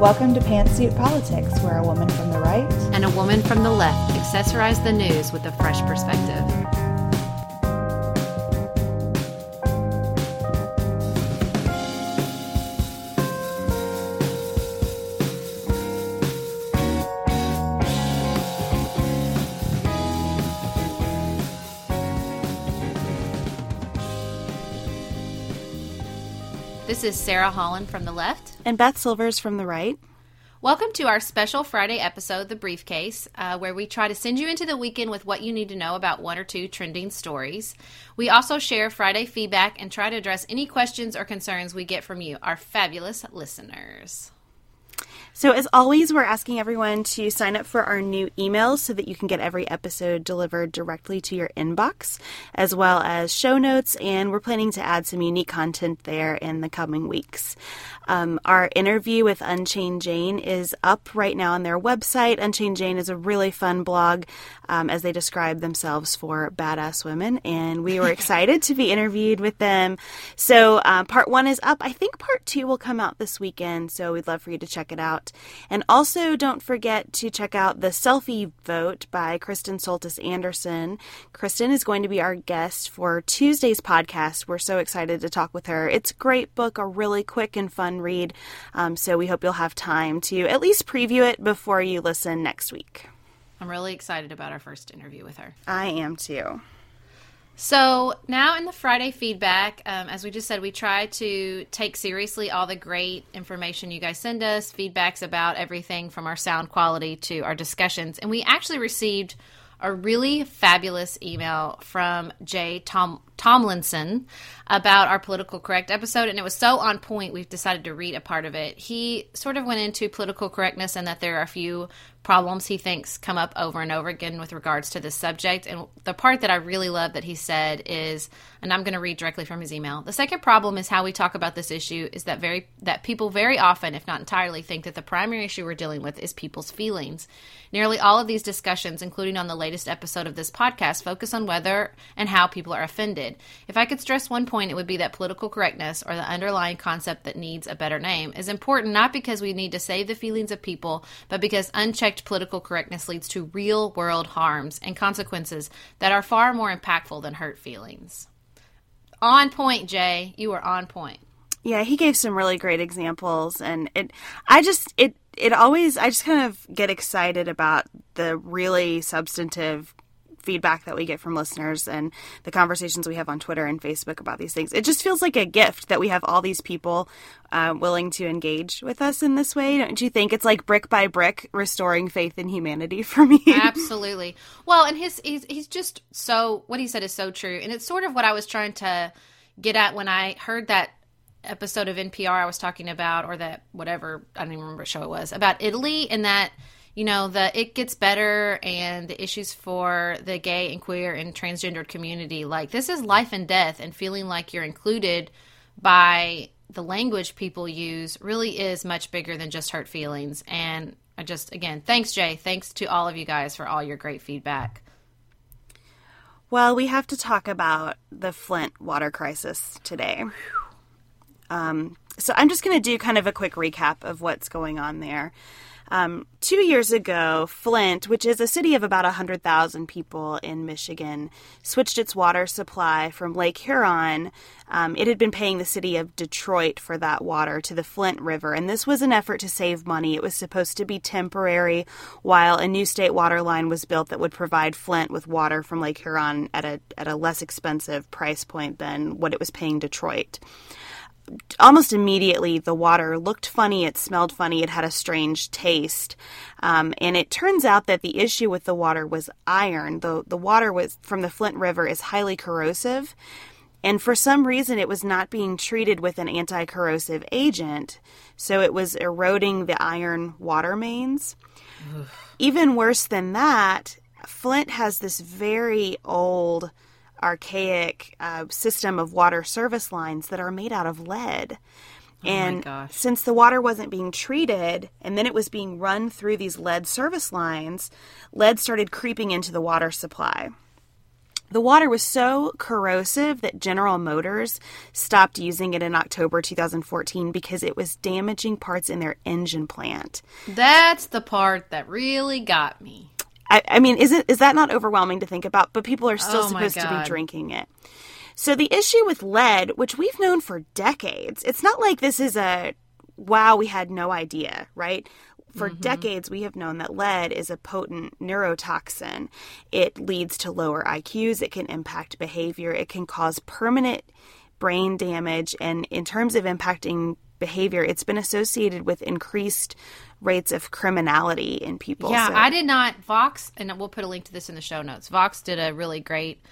Welcome to Pantsuit Politics, where a woman from the right and a woman from the left accessorize the news with a fresh perspective. This is Sarah Holland from the left. And Beth Silvers from the right. Welcome to our special Friday episode, The Briefcase, uh, where we try to send you into the weekend with what you need to know about one or two trending stories. We also share Friday feedback and try to address any questions or concerns we get from you, our fabulous listeners. So, as always, we're asking everyone to sign up for our new emails so that you can get every episode delivered directly to your inbox, as well as show notes. And we're planning to add some unique content there in the coming weeks. Um, our interview with Unchained Jane is up right now on their website. Unchained Jane is a really fun blog um, as they describe themselves for badass women, and we were excited to be interviewed with them. So, uh, part one is up. I think part two will come out this weekend, so we'd love for you to check it out. And also, don't forget to check out the selfie vote by Kristen Soltis Anderson. Kristen is going to be our guest for Tuesday's podcast. We're so excited to talk with her. It's a great book, a really quick and fun read. Um, so we hope you'll have time to at least preview it before you listen next week. I'm really excited about our first interview with her. I am too. So now in the Friday feedback, um, as we just said, we try to take seriously all the great information you guys send us, feedbacks about everything from our sound quality to our discussions. And we actually received a really fabulous email from Jay Tom Tomlinson about our political correct episode, and it was so on point, we've decided to read a part of it. He sort of went into political correctness and that there are a few problems he thinks come up over and over again with regards to this subject. And the part that I really love that he said is, and I'm going to read directly from his email. The second problem is how we talk about this issue is that very that people very often, if not entirely, think that the primary issue we're dealing with is people's feelings. Nearly all of these discussions, including on the latest episode of this podcast, focus on whether and how people are offended. If I could stress one point, it would be that political correctness, or the underlying concept that needs a better name, is important not because we need to save the feelings of people, but because unchecked political correctness leads to real world harms and consequences that are far more impactful than hurt feelings. On point, Jay. You were on point. Yeah, he gave some really great examples and it I just it it always I just kind of get excited about the really substantive feedback that we get from listeners and the conversations we have on Twitter and Facebook about these things. It just feels like a gift that we have all these people uh, willing to engage with us in this way. Don't you think? It's like brick by brick restoring faith in humanity for me. Absolutely. Well, and his he's, he's just so what he said is so true, and it's sort of what I was trying to get at when I heard that episode of NPR I was talking about, or that whatever I don't even remember what show it was about Italy, and that you know the it gets better and the issues for the gay and queer and transgendered community. Like this is life and death, and feeling like you're included by the language people use really is much bigger than just hurt feelings. And I just again, thanks Jay, thanks to all of you guys for all your great feedback. Well, we have to talk about the Flint water crisis today. Um, so I'm just going to do kind of a quick recap of what's going on there. Um, two years ago, Flint, which is a city of about 100,000 people in Michigan, switched its water supply from Lake Huron. Um, it had been paying the city of Detroit for that water to the Flint River, and this was an effort to save money. It was supposed to be temporary while a new state water line was built that would provide Flint with water from Lake Huron at a, at a less expensive price point than what it was paying Detroit almost immediately the water looked funny, it smelled funny, it had a strange taste. Um, and it turns out that the issue with the water was iron. The, the water was from the Flint River is highly corrosive. And for some reason, it was not being treated with an anti corrosive agent, so it was eroding the iron water mains. Even worse than that, Flint has this very old archaic uh, system of water service lines that are made out of lead. Oh and since the water wasn't being treated and then it was being run through these lead service lines, lead started creeping into the water supply. The water was so corrosive that General Motors stopped using it in October 2014 because it was damaging parts in their engine plant. That's the part that really got me. I, I mean, is it is that not overwhelming to think about? But people are still oh supposed to be drinking it. So the issue with lead, which we've known for decades, it's not like this is a wow, we had no idea, right? For mm-hmm. decades, we have known that lead is a potent neurotoxin. It leads to lower IQs, it can impact behavior, it can cause permanent brain damage. And in terms of impacting behavior, it's been associated with increased rates of criminality in people. Yeah, so. I did not. Vox, and we'll put a link to this in the show notes. Vox did a really great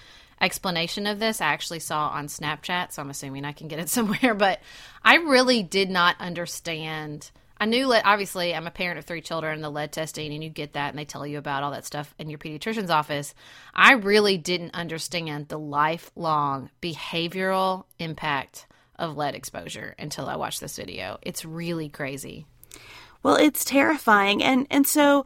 explanation of this. I actually saw on Snapchat, so I'm assuming I can get it somewhere. But I really did not understand. I knew obviously, I'm a parent of three children, the lead testing, and you get that, and they tell you about all that stuff in your pediatrician's office. I really didn't understand the lifelong behavioral impact of lead exposure until I watched this video. It's really crazy. Well, it's terrifying. And and so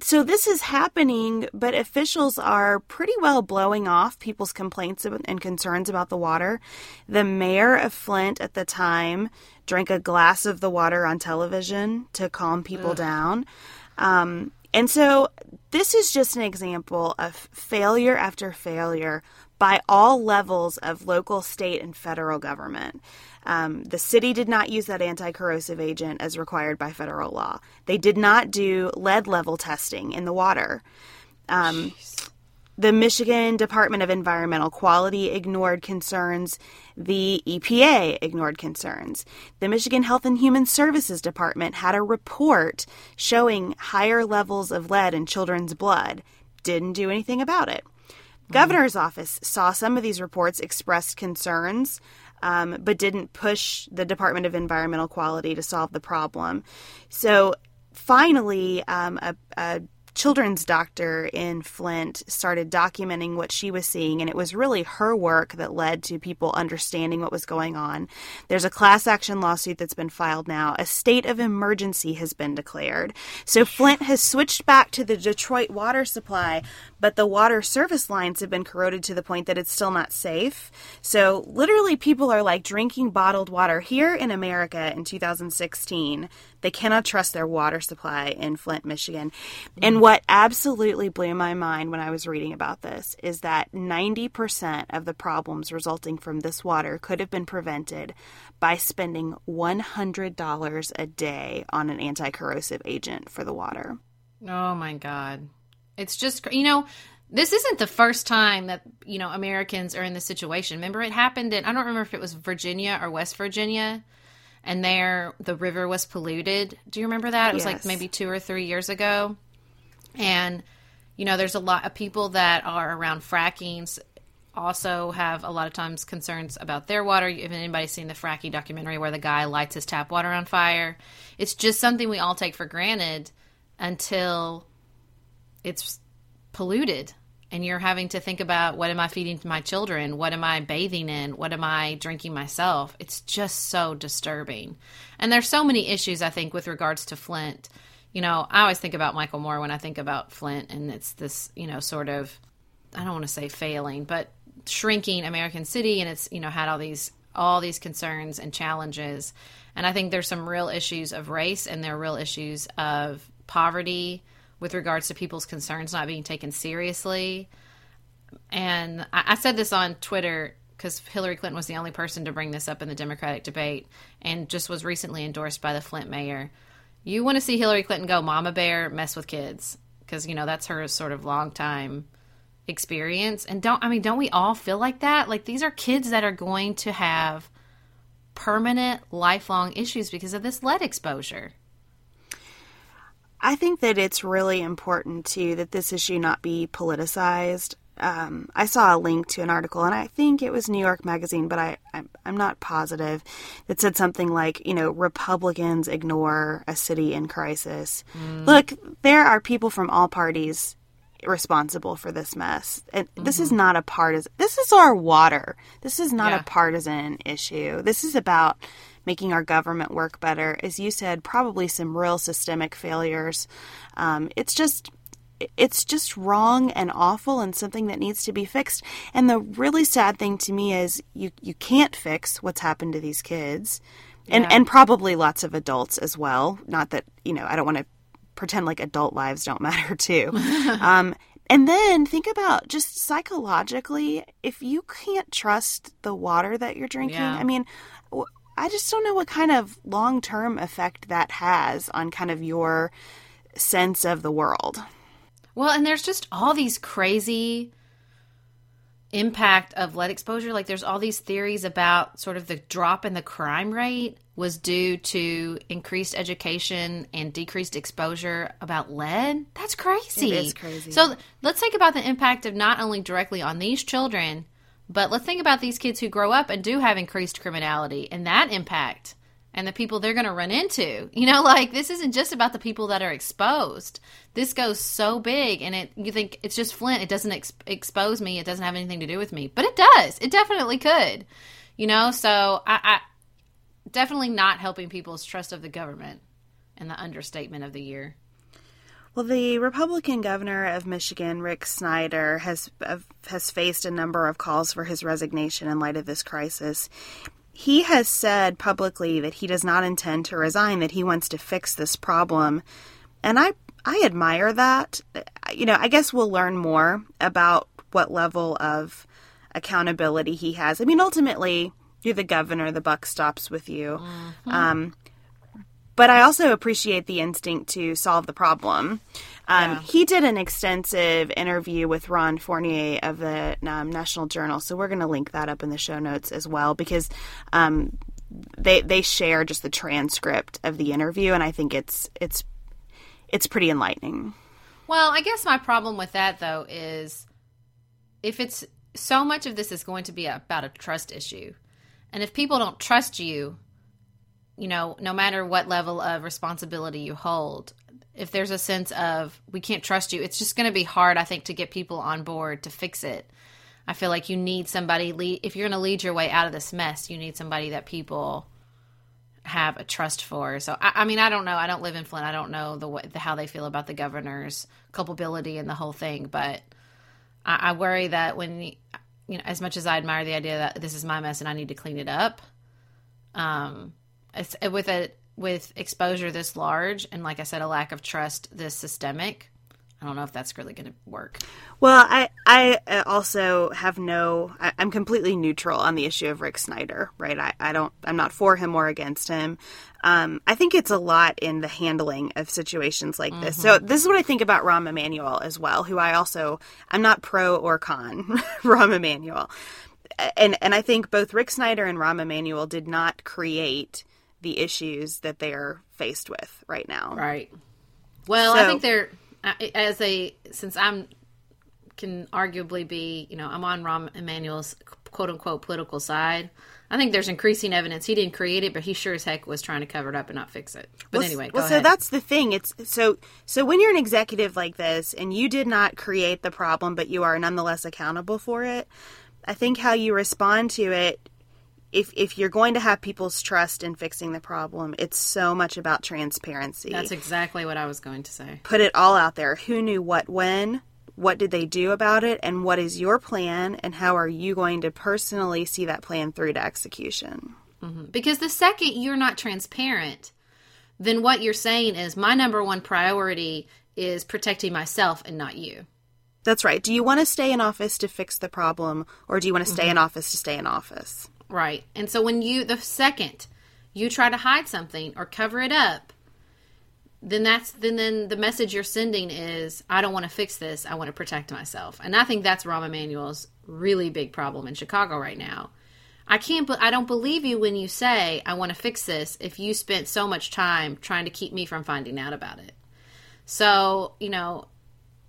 so this is happening, but officials are pretty well blowing off people's complaints and concerns about the water. The mayor of Flint at the time drank a glass of the water on television to calm people Ugh. down. Um, and so this is just an example of failure after failure by all levels of local, state, and federal government. Um, the city did not use that anti corrosive agent as required by federal law. They did not do lead level testing in the water. Um, the Michigan Department of Environmental Quality ignored concerns. The EPA ignored concerns. The Michigan Health and Human Services Department had a report showing higher levels of lead in children's blood. Didn't do anything about it. Governor's office saw some of these reports, expressed concerns, um, but didn't push the Department of Environmental Quality to solve the problem. So finally, um, a, a children's doctor in Flint started documenting what she was seeing, and it was really her work that led to people understanding what was going on. There's a class action lawsuit that's been filed now. A state of emergency has been declared. So Flint has switched back to the Detroit water supply, but the water service lines have been corroded to the point that it's still not safe. So literally, people are like drinking bottled water here in America in 2016. They cannot trust their water supply in Flint, Michigan. Mm-hmm. And what absolutely blew my mind when I was reading about this is that 90% of the problems resulting from this water could have been prevented by spending $100 a day on an anti corrosive agent for the water. Oh my God. It's just, you know, this isn't the first time that, you know, Americans are in this situation. Remember, it happened in, I don't remember if it was Virginia or West Virginia and there the river was polluted. Do you remember that? It was yes. like maybe two or three years ago. And, you know, there's a lot of people that are around frackings also have a lot of times concerns about their water. If anybody's seen the fracking documentary where the guy lights his tap water on fire, it's just something we all take for granted until it's polluted and you're having to think about what am I feeding to my children? What am I bathing in? What am I drinking myself? It's just so disturbing. And there's so many issues I think with regards to Flint. You know, I always think about Michael Moore when I think about Flint and it's this, you know, sort of I don't want to say failing, but shrinking American city and it's, you know, had all these all these concerns and challenges. And I think there's some real issues of race and there are real issues of poverty with regards to people's concerns not being taken seriously. And I, I said this on Twitter because Hillary Clinton was the only person to bring this up in the Democratic debate and just was recently endorsed by the Flint mayor. You want to see Hillary Clinton go mama bear, mess with kids because you know that's her sort of long time experience. And don't I mean don't we all feel like that? Like these are kids that are going to have permanent lifelong issues because of this lead exposure. I think that it's really important too that this issue not be politicized. Um, I saw a link to an article, and I think it was New York Magazine, but I, I'm, I'm not positive, that said something like, you know, Republicans ignore a city in crisis. Mm. Look, there are people from all parties responsible for this mess. And mm-hmm. this is mm-hmm. not a partisan. This is our water. This is not yeah. a partisan issue. This is about making our government work better. As you said, probably some real systemic failures. Um, it's just it's just wrong and awful and something that needs to be fixed. And the really sad thing to me is you you can't fix what's happened to these kids. And yeah. and probably lots of adults as well. Not that, you know, I don't want to pretend like adult lives don't matter too. um, and then think about just psychologically, if you can't trust the water that you're drinking, yeah. I mean, I just don't know what kind of long term effect that has on kind of your sense of the world. Well, and there's just all these crazy impact of lead exposure. Like there's all these theories about sort of the drop in the crime rate was due to increased education and decreased exposure about lead. That's crazy. It is crazy. So let's think about the impact of not only directly on these children, but let's think about these kids who grow up and do have increased criminality and that impact and the people they're going to run into. You know, like this isn't just about the people that are exposed. This goes so big and it you think it's just Flint, it doesn't ex- expose me, it doesn't have anything to do with me. But it does. It definitely could. You know, so I, I definitely not helping people's trust of the government and the understatement of the year. Well, the Republican governor of Michigan, Rick Snyder, has has faced a number of calls for his resignation in light of this crisis. He has said publicly that he does not intend to resign, that he wants to fix this problem. And I I admire that. You know, I guess we'll learn more about what level of accountability he has. I mean, ultimately, you're the governor, the buck stops with you. Mm-hmm. Um, but I also appreciate the instinct to solve the problem. Um, yeah. He did an extensive interview with Ron Fournier of the um, National Journal, so we're going to link that up in the show notes as well because um, they they share just the transcript of the interview, and I think it's it's it's pretty enlightening. Well, I guess my problem with that though is if it's so much of this is going to be about a trust issue, and if people don't trust you, you know, no matter what level of responsibility you hold, if there's a sense of we can't trust you, it's just going to be hard, I think, to get people on board to fix it. I feel like you need somebody lead if you're going to lead your way out of this mess, you need somebody that people have a trust for. So I, I mean, I don't know. I don't live in Flint. I don't know the, way, the how they feel about the governor's culpability and the whole thing, but I, I worry that when you know, as much as I admire the idea that this is my mess and I need to clean it up, um, with a with exposure this large and like I said, a lack of trust this systemic, I don't know if that's really going to work. Well, I I also have no. I, am completely neutral on the issue of Rick Snyder. Right. I, I don't. I'm not for him or against him. Um, I think it's a lot in the handling of situations like this. Mm-hmm. So this is what I think about Rahm Emanuel as well, who I also I'm not pro or con Rahm Emanuel, and and I think both Rick Snyder and Rahm Emanuel did not create the issues that they are faced with right now. Right. Well, so, I think they're as a since I'm can arguably be you know I'm on Rahm Emanuel's quote unquote political side. I think there's increasing evidence he didn't create it, but he sure as heck was trying to cover it up and not fix it. But well, anyway, well, so ahead. that's the thing. It's so so when you're an executive like this and you did not create the problem, but you are nonetheless accountable for it. I think how you respond to it if if you're going to have people's trust in fixing the problem, it's so much about transparency. That's exactly what I was going to say. Put it all out there. Who knew what when? What did they do about it? And what is your plan? And how are you going to personally see that plan through to execution? Mm-hmm. Because the second you're not transparent, then what you're saying is my number one priority is protecting myself and not you. That's right. Do you want to stay in office to fix the problem, or do you want to stay mm-hmm. in office to stay in office? Right. And so when you, the second you try to hide something or cover it up, then that's then then the message you're sending is I don't want to fix this. I want to protect myself. And I think that's Rahm Emanuel's really big problem in Chicago right now. I can't I don't believe you when you say I want to fix this if you spent so much time trying to keep me from finding out about it. So, you know,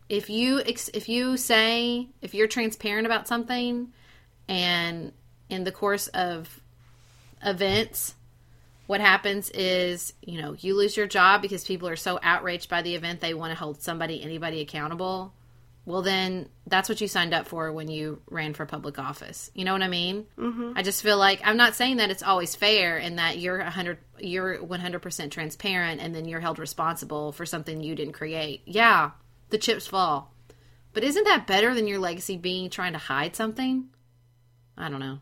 if you if you say if you're transparent about something and in the course of events, what happens is, you know, you lose your job because people are so outraged by the event they want to hold somebody, anybody accountable. Well, then that's what you signed up for when you ran for public office. You know what I mean? Mm-hmm. I just feel like I'm not saying that it's always fair and that you're 100 you're 100% transparent and then you're held responsible for something you didn't create. Yeah, the chips fall. But isn't that better than your legacy being trying to hide something? I don't know.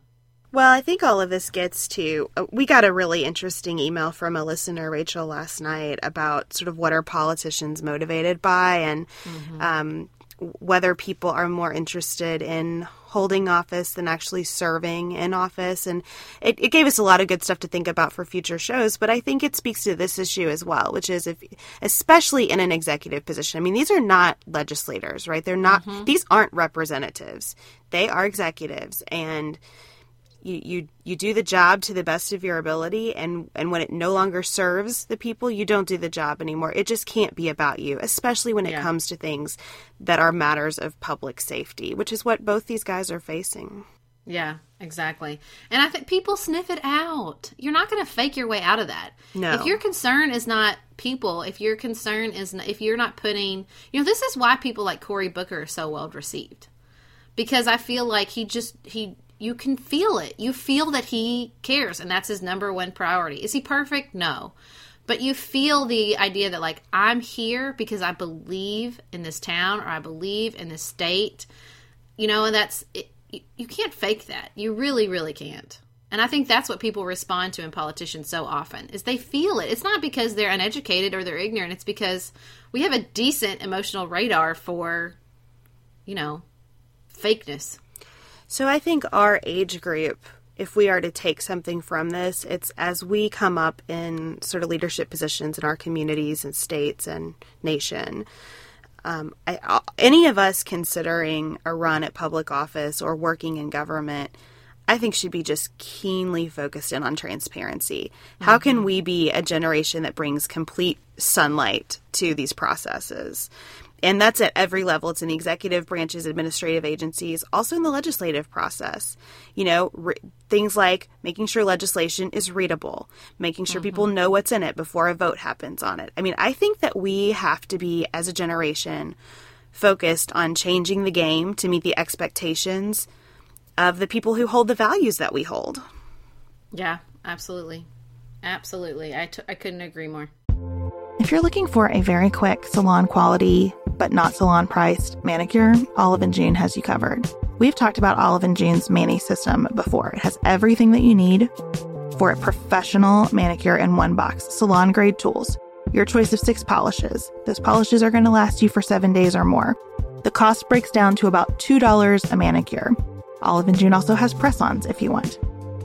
Well, I think all of this gets to. Uh, we got a really interesting email from a listener, Rachel, last night about sort of what are politicians motivated by and mm-hmm. um, whether people are more interested in holding office than actually serving in office. And it, it, gave us a lot of good stuff to think about for future shows. But I think it speaks to this issue as well, which is if, especially in an executive position. I mean, these are not legislators, right? They're not, mm-hmm. these aren't representatives. They are executives. And, you, you you do the job to the best of your ability and and when it no longer serves the people you don't do the job anymore. It just can't be about you especially when it yeah. comes to things that are matters of public safety which is what both these guys are facing. Yeah exactly. And i think people sniff it out. You're not going to fake your way out of that. No. If your concern is not people if your concern is not, if you're not putting you know this is why people like cory booker are so well received. Because I feel like he just he you can feel it. You feel that he cares, and that's his number one priority. Is he perfect? No. But you feel the idea that, like, I'm here because I believe in this town or I believe in this state, you know, and that's, it, you can't fake that. You really, really can't. And I think that's what people respond to in politicians so often is they feel it. It's not because they're uneducated or they're ignorant. It's because we have a decent emotional radar for, you know, fakeness. So I think our age group, if we are to take something from this, it's as we come up in sort of leadership positions in our communities and states and nation. Um, I, any of us considering a run at public office or working in government, I think should be just keenly focused in on transparency. How can mm-hmm. we be a generation that brings complete sunlight to these processes? And that's at every level. It's in the executive branches, administrative agencies, also in the legislative process. You know, re- things like making sure legislation is readable, making sure mm-hmm. people know what's in it before a vote happens on it. I mean, I think that we have to be, as a generation, focused on changing the game to meet the expectations of the people who hold the values that we hold. Yeah, absolutely. Absolutely. I, t- I couldn't agree more. If you're looking for a very quick salon quality, but not salon priced manicure, Olive and June has you covered. We've talked about Olive and June's Mani system before. It has everything that you need for a professional manicure in one box, salon grade tools, your choice of six polishes. Those polishes are going to last you for seven days or more. The cost breaks down to about $2 a manicure. Olive and June also has press ons if you want.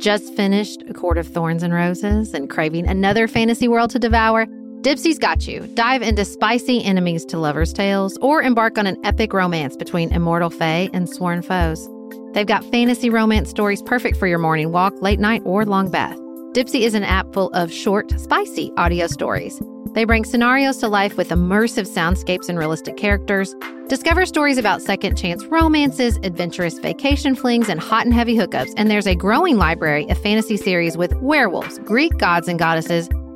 Just finished A Court of Thorns and Roses and craving another fantasy world to devour? Dipsea's got you. Dive into spicy enemies to lovers' tales or embark on an epic romance between immortal fae and sworn foes. They've got fantasy romance stories perfect for your morning walk, late night, or long bath. Dipsea is an app full of short, spicy audio stories. They bring scenarios to life with immersive soundscapes and realistic characters. Discover stories about second chance romances, adventurous vacation flings, and hot and heavy hookups. And there's a growing library of fantasy series with werewolves, Greek gods and goddesses,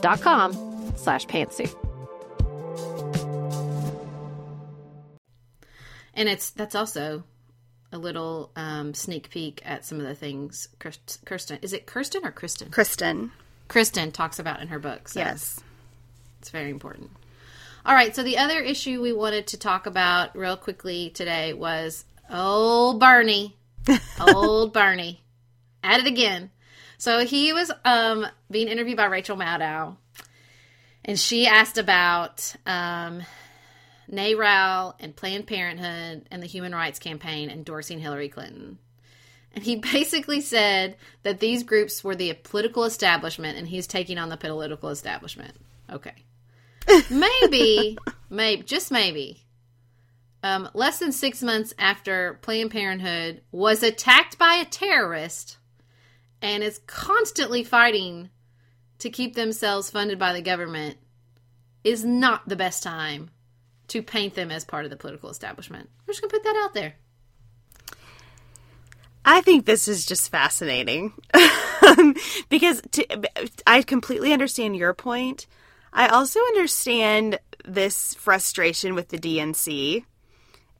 dot com slash pantsuit. And it's that's also a little um, sneak peek at some of the things Kirsten is it Kirsten or Kristen? Kristen. Kristen talks about in her book. So yes, it's very important. All right, so the other issue we wanted to talk about real quickly today was old Bernie, old Bernie, at it again. So he was um, being interviewed by Rachel Maddow, and she asked about um, NARAL and Planned Parenthood and the Human Rights Campaign endorsing Hillary Clinton. And he basically said that these groups were the political establishment and he's taking on the political establishment. Okay. Maybe, maybe, just maybe, um, less than six months after Planned Parenthood was attacked by a terrorist and is constantly fighting to keep themselves funded by the government is not the best time to paint them as part of the political establishment. We're just going to put that out there. I think this is just fascinating because to, I completely understand your point. I also understand this frustration with the DNC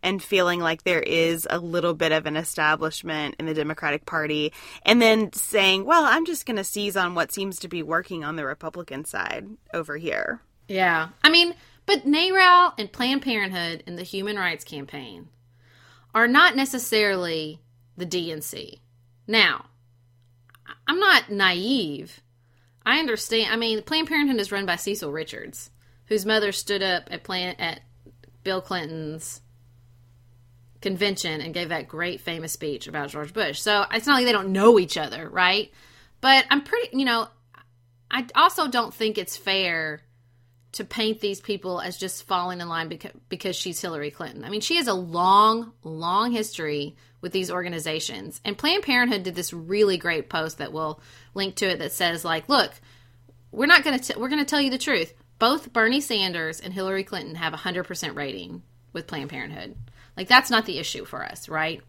and feeling like there is a little bit of an establishment in the Democratic Party, and then saying, well, I'm just going to seize on what seems to be working on the Republican side over here. Yeah. I mean, but NARAL and Planned Parenthood and the Human Rights Campaign are not necessarily the DNC. Now, I'm not naive. I understand. I mean, Planned Parenthood is run by Cecile Richards, whose mother stood up at Plan at Bill Clinton's convention and gave that great famous speech about George Bush. So it's not like they don't know each other, right? But I'm pretty, you know, I also don't think it's fair to paint these people as just falling in line because, because she's Hillary Clinton. I mean, she has a long, long history with these organizations. And Planned Parenthood did this really great post that we'll link to it that says like, look, we're not going to we're going to tell you the truth. Both Bernie Sanders and Hillary Clinton have a 100% rating with Planned Parenthood. Like that's not the issue for us, right?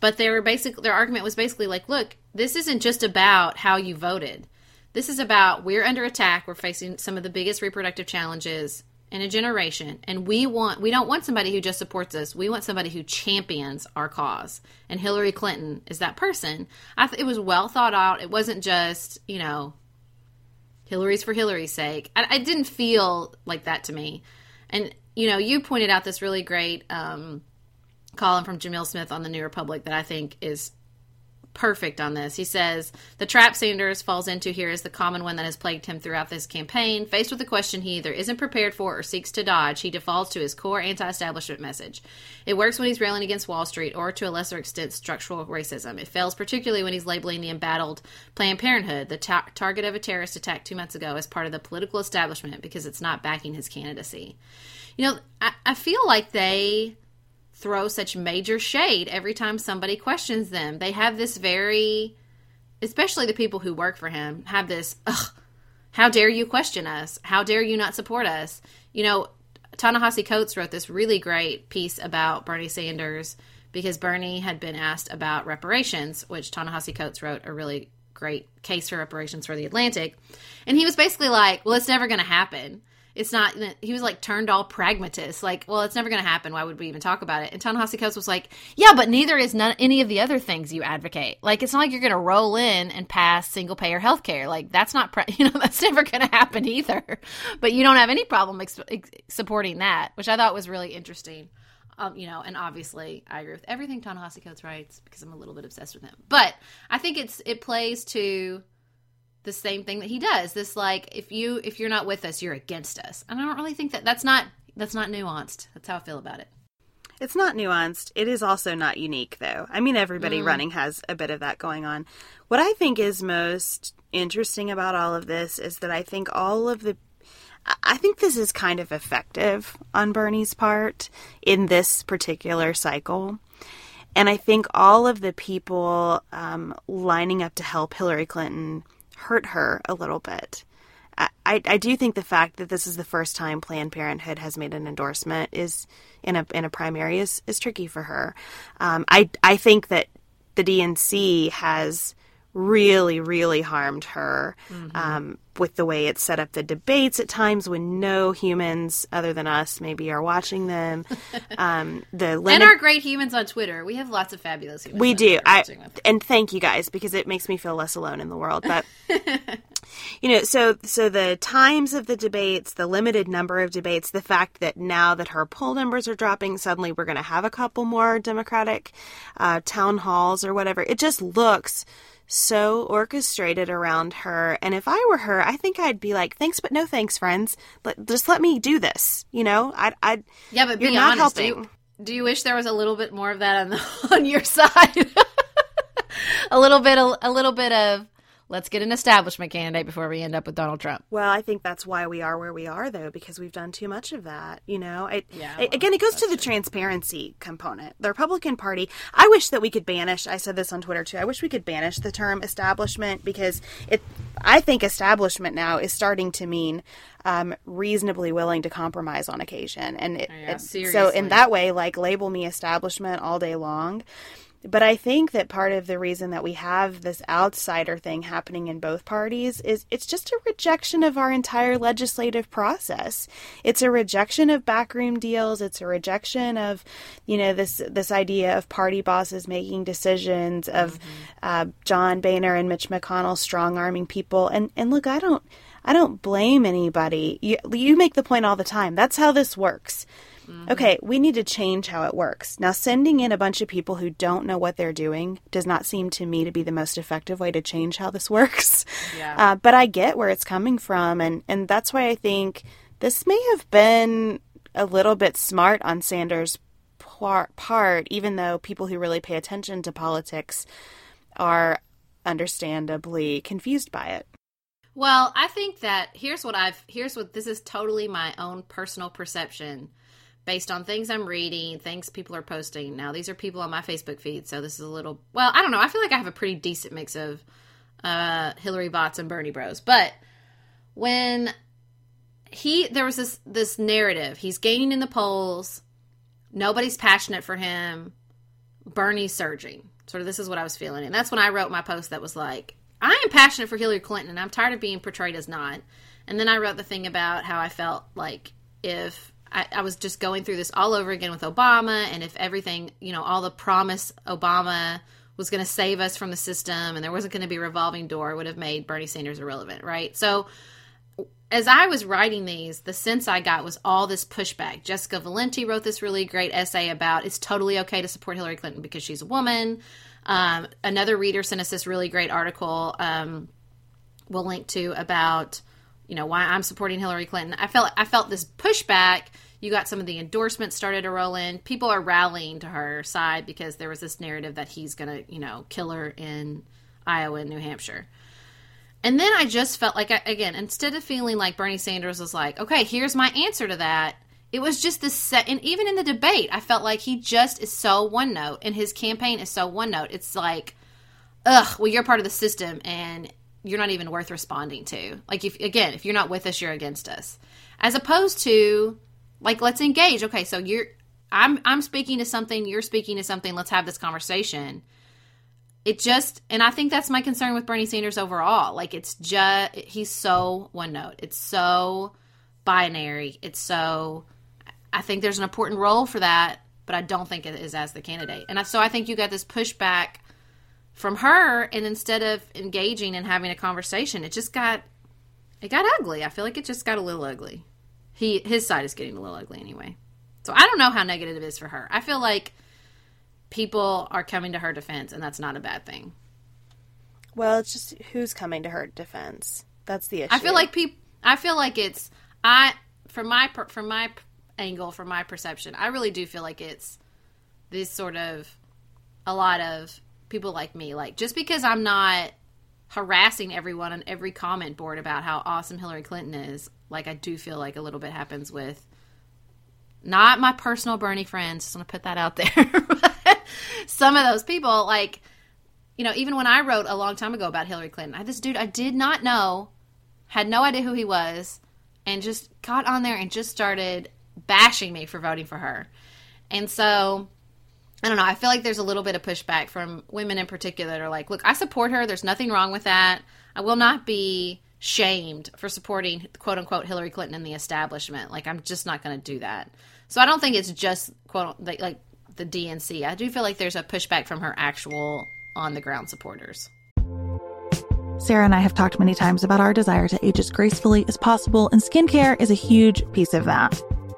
But their basic their argument was basically like, look, this isn't just about how you voted. This is about we're under attack, we're facing some of the biggest reproductive challenges in a generation, and we want we don't want somebody who just supports us. We want somebody who champions our cause. And Hillary Clinton is that person. I th- it was well thought out. It wasn't just, you know, Hillary's for Hillary's sake. I, I didn't feel like that to me. And you know, you pointed out this really great um, column from Jamil Smith on the New Republic that I think is perfect on this. He says the trap Sanders falls into here is the common one that has plagued him throughout this campaign. Faced with a question he either isn't prepared for or seeks to dodge, he defaults to his core anti-establishment message. It works when he's railing against Wall Street or, to a lesser extent, structural racism. It fails particularly when he's labeling the embattled Planned Parenthood, the ta- target of a terrorist attack two months ago, as part of the political establishment because it's not backing his candidacy. You know, I, I feel like they throw such major shade every time somebody questions them. They have this very, especially the people who work for him, have this, ugh, how dare you question us? How dare you not support us? You know, Ta-Nehisi Coates wrote this really great piece about Bernie Sanders because Bernie had been asked about reparations, which Ta-Nehisi Coates wrote a really great case for reparations for the Atlantic. And he was basically like, well, it's never going to happen it's not he was like turned all pragmatist like well it's never going to happen. Why would we even talk about it? And Ta-Nehisi Coates was like yeah but neither is none any of the other things you advocate. Like it's not like you're going to roll in and pass single payer health care like that's not pre- you know that's never going to happen either. But you don't have any problem ex- ex- supporting that which i thought was really interesting. Um, you know, and obviously I agree with everything Ta-Nehisi Coates writes because I'm a little bit obsessed with him. But I think it's it plays to the same thing that he does. This like if you if you're not with us, you're against us. And I don't really think that that's not that's not nuanced. That's how I feel about it. It's not nuanced. It is also not unique though. I mean everybody mm. running has a bit of that going on. What I think is most interesting about all of this is that I think all of the I think this is kind of effective on Bernie's part in this particular cycle. And I think all of the people um, lining up to help Hillary Clinton hurt her a little bit. I, I do think the fact that this is the first time Planned Parenthood has made an endorsement is in a in a primary is, is tricky for her. Um, I I think that the DNC has really, really harmed her mm-hmm. um, with the way it set up the debates at times when no humans other than us maybe are watching them. Um, the limit- and our great humans on Twitter. We have lots of fabulous humans. We do. I and thank you guys because it makes me feel less alone in the world. But you know, so so the times of the debates, the limited number of debates, the fact that now that her poll numbers are dropping, suddenly we're going to have a couple more Democratic uh, town halls or whatever. It just looks so orchestrated around her. And if I were her, I think I'd be like, "Thanks, but no thanks, friends. Let, just let me do this." You know, I'd, I'd yeah, but you're be not honest. helping. Do you, do you wish there was a little bit more of that on the, on your side? a little bit, a, a little bit of let's get an establishment candidate before we end up with Donald Trump. Well, I think that's why we are where we are, though, because we've done too much of that. You know, it, yeah, well, again, it goes to the true. transparency component. The Republican Party. I wish that we could banish. I said this on Twitter too. I wish we could banish the term establishment because it. I think establishment now is starting to mean um, reasonably willing to compromise on occasion, and it, yeah, it, so in that way, like label me establishment all day long But I think that part of the reason that we have this outsider thing happening in both parties is it's just a rejection of our entire legislative process. It's a rejection of backroom deals. It's a rejection of, you know, this this idea of party bosses making decisions, of mm-hmm. uh, John Boehner and Mitch McConnell strong arming people. And and look, I don't I don't blame anybody. You, you make the point all the time. That's how this works. Mm-hmm. Okay, we need to change how it works. Now, sending in a bunch of people who don't know what they're doing does not seem to me to be the most effective way to change how this works. Yeah. Uh, but I get where it's coming from, and, and that's why I think this may have been a little bit smart on Sanders' part, even though people who really pay attention to politics are understandably confused by it. Well, I think that here's what I've here's what this is totally my own personal perception based on things I'm reading, things people are posting. Now, these are people on my Facebook feed, so this is a little well, I don't know. I feel like I have a pretty decent mix of uh, Hillary bots and Bernie bros. But when he there was this this narrative, he's gaining in the polls, nobody's passionate for him, Bernie's surging. Sort of this is what I was feeling. And that's when I wrote my post that was like, I am passionate for Hillary Clinton and I'm tired of being portrayed as not. And then I wrote the thing about how I felt like if I, I, was just going through this all over again with Obama, and if everything, you know, all the promise Obama was going to save us from the system and there wasn't going to be a revolving door, would have made Bernie Sanders irrelevant, right? So, as I was writing these, the sense I got was all this pushback. Jessica Valenti wrote this really great essay about it's totally okay to support Hillary Clinton because she's a woman. Um, another reader sent us this really great article. Um, we'll link to about you know why I'm supporting Hillary Clinton. I felt I felt this pushback you got some of the endorsements started to roll in. People are rallying to her side because there was this narrative that he's going to, you know, kill her in Iowa and New Hampshire. And then I just felt like, again, instead of feeling like Bernie Sanders was like, okay, here's my answer to that, it was just this set. And even in the debate, I felt like he just is so one note, and his campaign is so one note. It's like, ugh, well, you're part of the system, and you're not even worth responding to. Like, if again, if you're not with us, you're against us. As opposed to like let's engage. Okay, so you're I'm I'm speaking to something, you're speaking to something. Let's have this conversation. It just and I think that's my concern with Bernie Sanders overall. Like it's just he's so one note. It's so binary. It's so I think there's an important role for that, but I don't think it is as the candidate. And so I think you got this pushback from her and instead of engaging and having a conversation, it just got it got ugly. I feel like it just got a little ugly he his side is getting a little ugly anyway. So I don't know how negative it is for her. I feel like people are coming to her defense, and that's not a bad thing. Well, it's just who's coming to her defense. That's the issue. I feel like people. I feel like it's I from my from my angle, from my perception. I really do feel like it's this sort of a lot of people like me. Like just because I'm not harassing everyone on every comment board about how awesome Hillary Clinton is, like I do feel like a little bit happens with not my personal Bernie friends. Just want to put that out there. some of those people, like you know, even when I wrote a long time ago about Hillary Clinton, I had this dude I did not know, had no idea who he was, and just got on there and just started bashing me for voting for her. And so I don't know. I feel like there's a little bit of pushback from women in particular that are like, look, I support her. There's nothing wrong with that. I will not be shamed for supporting quote unquote Hillary Clinton and the establishment. Like I'm just not going to do that. So I don't think it's just quote like, like the DNC. I do feel like there's a pushback from her actual on the ground supporters. Sarah and I have talked many times about our desire to age as gracefully as possible, and skincare is a huge piece of that.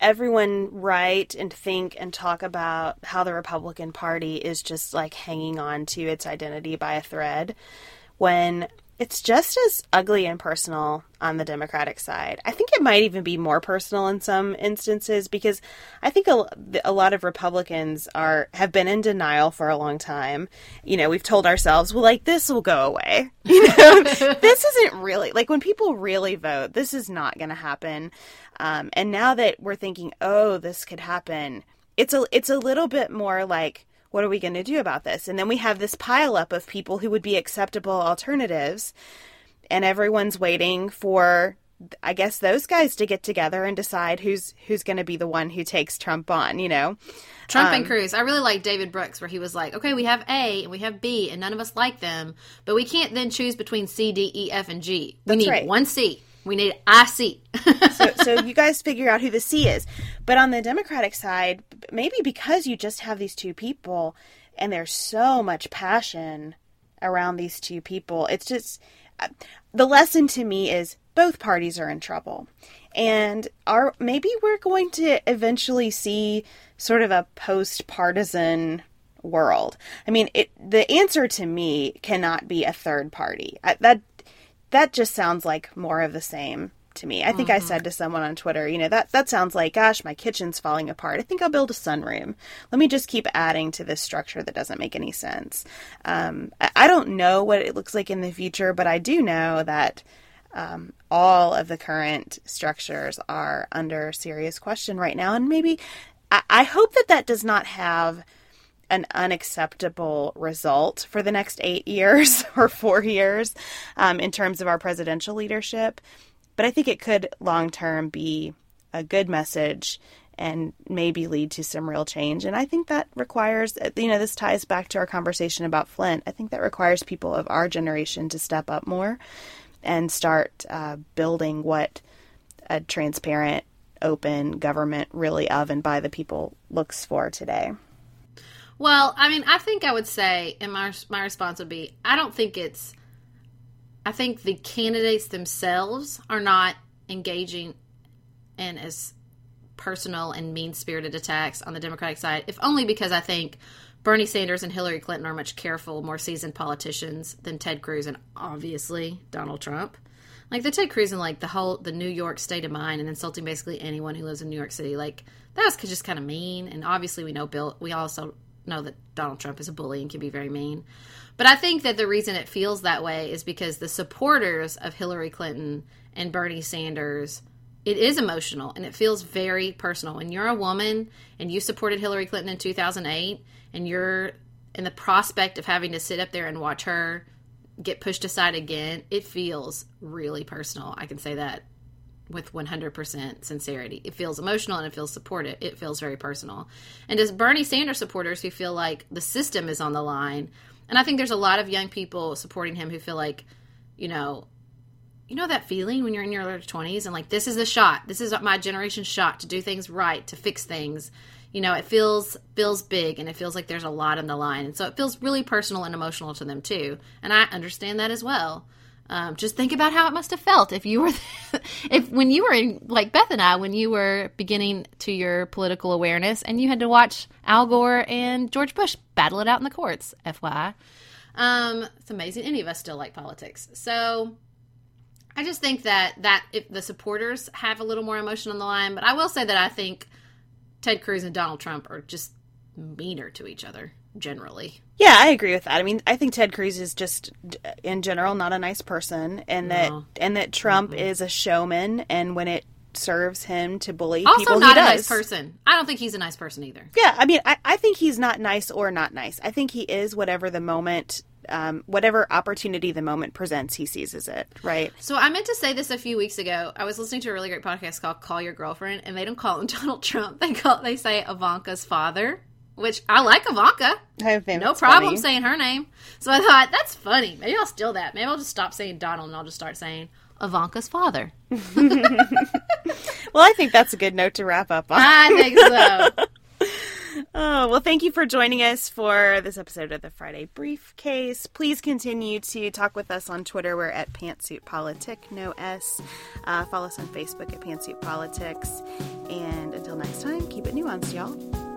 everyone write and think and talk about how the Republican Party is just like hanging on to its identity by a thread when it's just as ugly and personal on the Democratic side. I think it might even be more personal in some instances because I think a, a, lot of Republicans are have been in denial for a long time. You know, we've told ourselves, well, like this will go away. You know, this isn't really like when people really vote, this is not going to happen. Um, and now that we're thinking, oh, this could happen, it's a it's a little bit more like what are we going to do about this? And then we have this pileup of people who would be acceptable alternatives, and everyone's waiting for, I guess, those guys to get together and decide who's who's going to be the one who takes Trump on. You know, Trump um, and Cruz. I really like David Brooks, where he was like, "Okay, we have A and we have B, and none of us like them, but we can't then choose between C, D, E, F, and G. We need right. one C." We need IC. so, so you guys figure out who the C is. But on the Democratic side, maybe because you just have these two people and there's so much passion around these two people, it's just uh, the lesson to me is both parties are in trouble. And are maybe we're going to eventually see sort of a post partisan world. I mean, it the answer to me cannot be a third party. I, that that just sounds like more of the same to me. I think mm-hmm. I said to someone on Twitter, you know, that that sounds like, gosh, my kitchen's falling apart. I think I'll build a sunroom. Let me just keep adding to this structure that doesn't make any sense. Um, I, I, don't know what it looks like in the future, but I do know that um, all of the current structures are under serious question right now, and maybe I, I hope that that does not have an unacceptable result for the next eight years or four years um, in terms of our presidential leadership. But I think it could long term be a good message and maybe lead to some real change. And I think that requires, you know, this ties back to our conversation about Flint. I think that requires people of our generation to step up more and start uh, building what a transparent open government, really of and by the people, looks for today? Well, I mean, I think I would say, and my my response would be, I don't think it's. I think the candidates themselves are not engaging in as personal and mean spirited attacks on the Democratic side, if only because I think Bernie Sanders and Hillary Clinton are much careful, more seasoned politicians than Ted Cruz and obviously Donald Trump. Like the Ted Cruz and like the whole the New York state of mind and insulting basically anyone who lives in New York City, like that was just kind of mean. And obviously we know Bill. We also know that Donald Trump is a bully and can be very mean. But I think that the reason it feels that way is because the supporters of Hillary Clinton and Bernie Sanders it is emotional and it feels very personal. When you're a woman and you supported Hillary Clinton in 2008 and you're in the prospect of having to sit up there and watch her get pushed aside again, it feels really personal. I can say that with 100% sincerity. It feels emotional and it feels supported. It feels very personal. And as Bernie Sanders supporters who feel like the system is on the line, and I think there's a lot of young people supporting him who feel like, you know, you know that feeling when you're in your early 20s and like this is the shot this is my generation's shot to do things right to fix things you know it feels feels big and it feels like there's a lot on the line and so it feels really personal and emotional to them too and i understand that as well um, just think about how it must have felt if you were if when you were in like beth and i when you were beginning to your political awareness and you had to watch al gore and george bush battle it out in the courts fyi um, it's amazing. Any of us still like politics. So I just think that that if the supporters have a little more emotion on the line, but I will say that I think Ted Cruz and Donald Trump are just meaner to each other generally. Yeah, I agree with that. I mean, I think Ted Cruz is just in general not a nice person and that and that Trump mm-hmm. is a showman and when it serves him to bully also people not a does. nice person i don't think he's a nice person either yeah i mean I, I think he's not nice or not nice i think he is whatever the moment um, whatever opportunity the moment presents, he seizes it, right? So I meant to say this a few weeks ago. I was listening to a really great podcast called "Call Your Girlfriend," and they don't call him Donald Trump. They call they say Ivanka's father, which I like Ivanka. I no problem funny. saying her name. So I thought that's funny. Maybe I'll steal that. Maybe I'll just stop saying Donald and I'll just start saying Ivanka's father. well, I think that's a good note to wrap up on. I think so. Oh, well, thank you for joining us for this episode of the Friday Briefcase. Please continue to talk with us on Twitter. We're at Pantsuit Politic, no S. Uh, follow us on Facebook at Pantsuit Politics. And until next time, keep it nuanced, y'all.